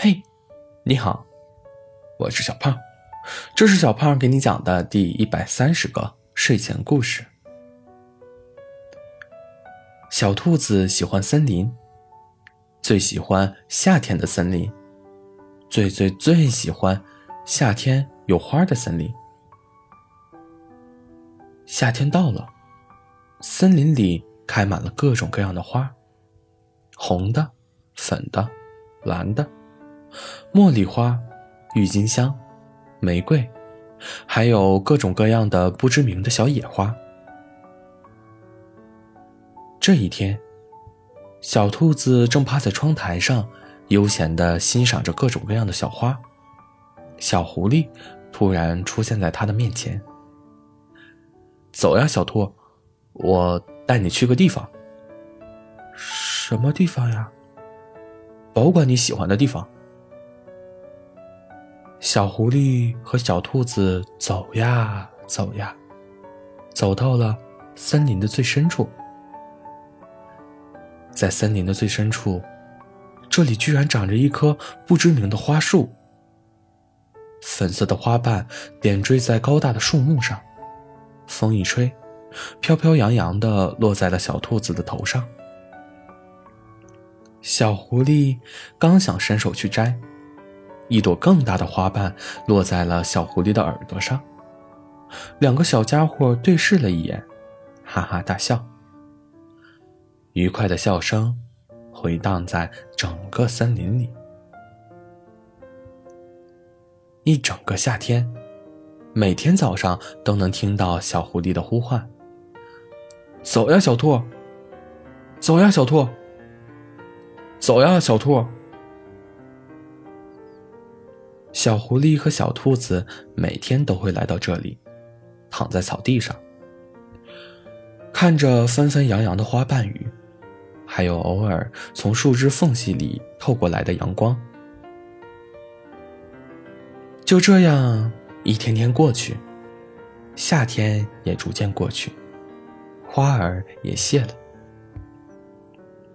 嘿，你好，我是小胖，这是小胖给你讲的第一百三十个睡前故事。小兔子喜欢森林，最喜欢夏天的森林，最最最喜欢夏天有花的森林。夏天到了，森林里开满了各种各样的花，红的、粉的、蓝的。茉莉花、郁金香、玫瑰，还有各种各样的不知名的小野花。这一天，小兔子正趴在窗台上，悠闲的欣赏着各种各样的小花。小狐狸突然出现在它的面前。“走呀，小兔，我带你去个地方。”“什么地方呀？”“保管你喜欢的地方。”小狐狸和小兔子走呀走呀，走到了森林的最深处。在森林的最深处，这里居然长着一棵不知名的花树。粉色的花瓣点缀在高大的树木上，风一吹，飘飘扬扬的落在了小兔子的头上。小狐狸刚想伸手去摘。一朵更大的花瓣落在了小狐狸的耳朵上，两个小家伙对视了一眼，哈哈大笑。愉快的笑声回荡在整个森林里。一整个夏天，每天早上都能听到小狐狸的呼唤：“走呀，小兔！走呀，小兔！走呀，小兔！”小狐狸和小兔子每天都会来到这里，躺在草地上，看着纷纷扬扬的花瓣雨，还有偶尔从树枝缝隙里透过来的阳光。就这样，一天天过去，夏天也逐渐过去，花儿也谢了。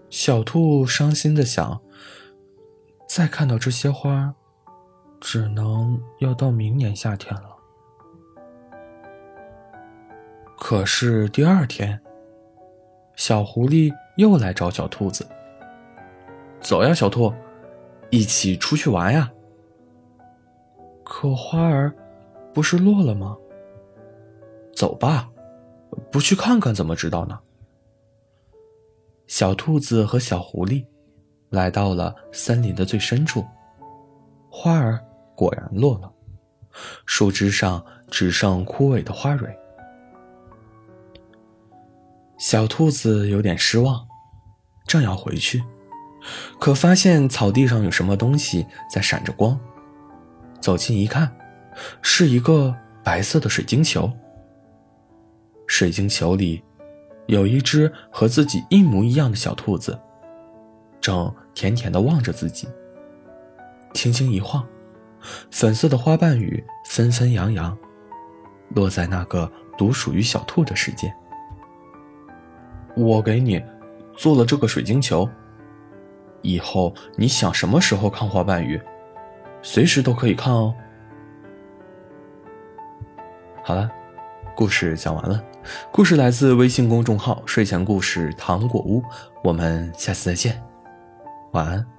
小兔伤心的想：再看到这些花。只能要到明年夏天了。可是第二天，小狐狸又来找小兔子：“走呀，小兔，一起出去玩呀。”可花儿不是落了吗？走吧，不去看看怎么知道呢？小兔子和小狐狸来到了森林的最深处，花儿。果然落了，树枝上只剩枯萎的花蕊。小兔子有点失望，正要回去，可发现草地上有什么东西在闪着光。走近一看，是一个白色的水晶球。水晶球里有一只和自己一模一样的小兔子，正甜甜的望着自己，轻轻一晃。粉色的花瓣雨纷纷扬扬，落在那个独属于小兔的世界。我给你做了这个水晶球，以后你想什么时候看花瓣雨，随时都可以看哦。好了，故事讲完了。故事来自微信公众号“睡前故事糖果屋”，我们下次再见，晚安。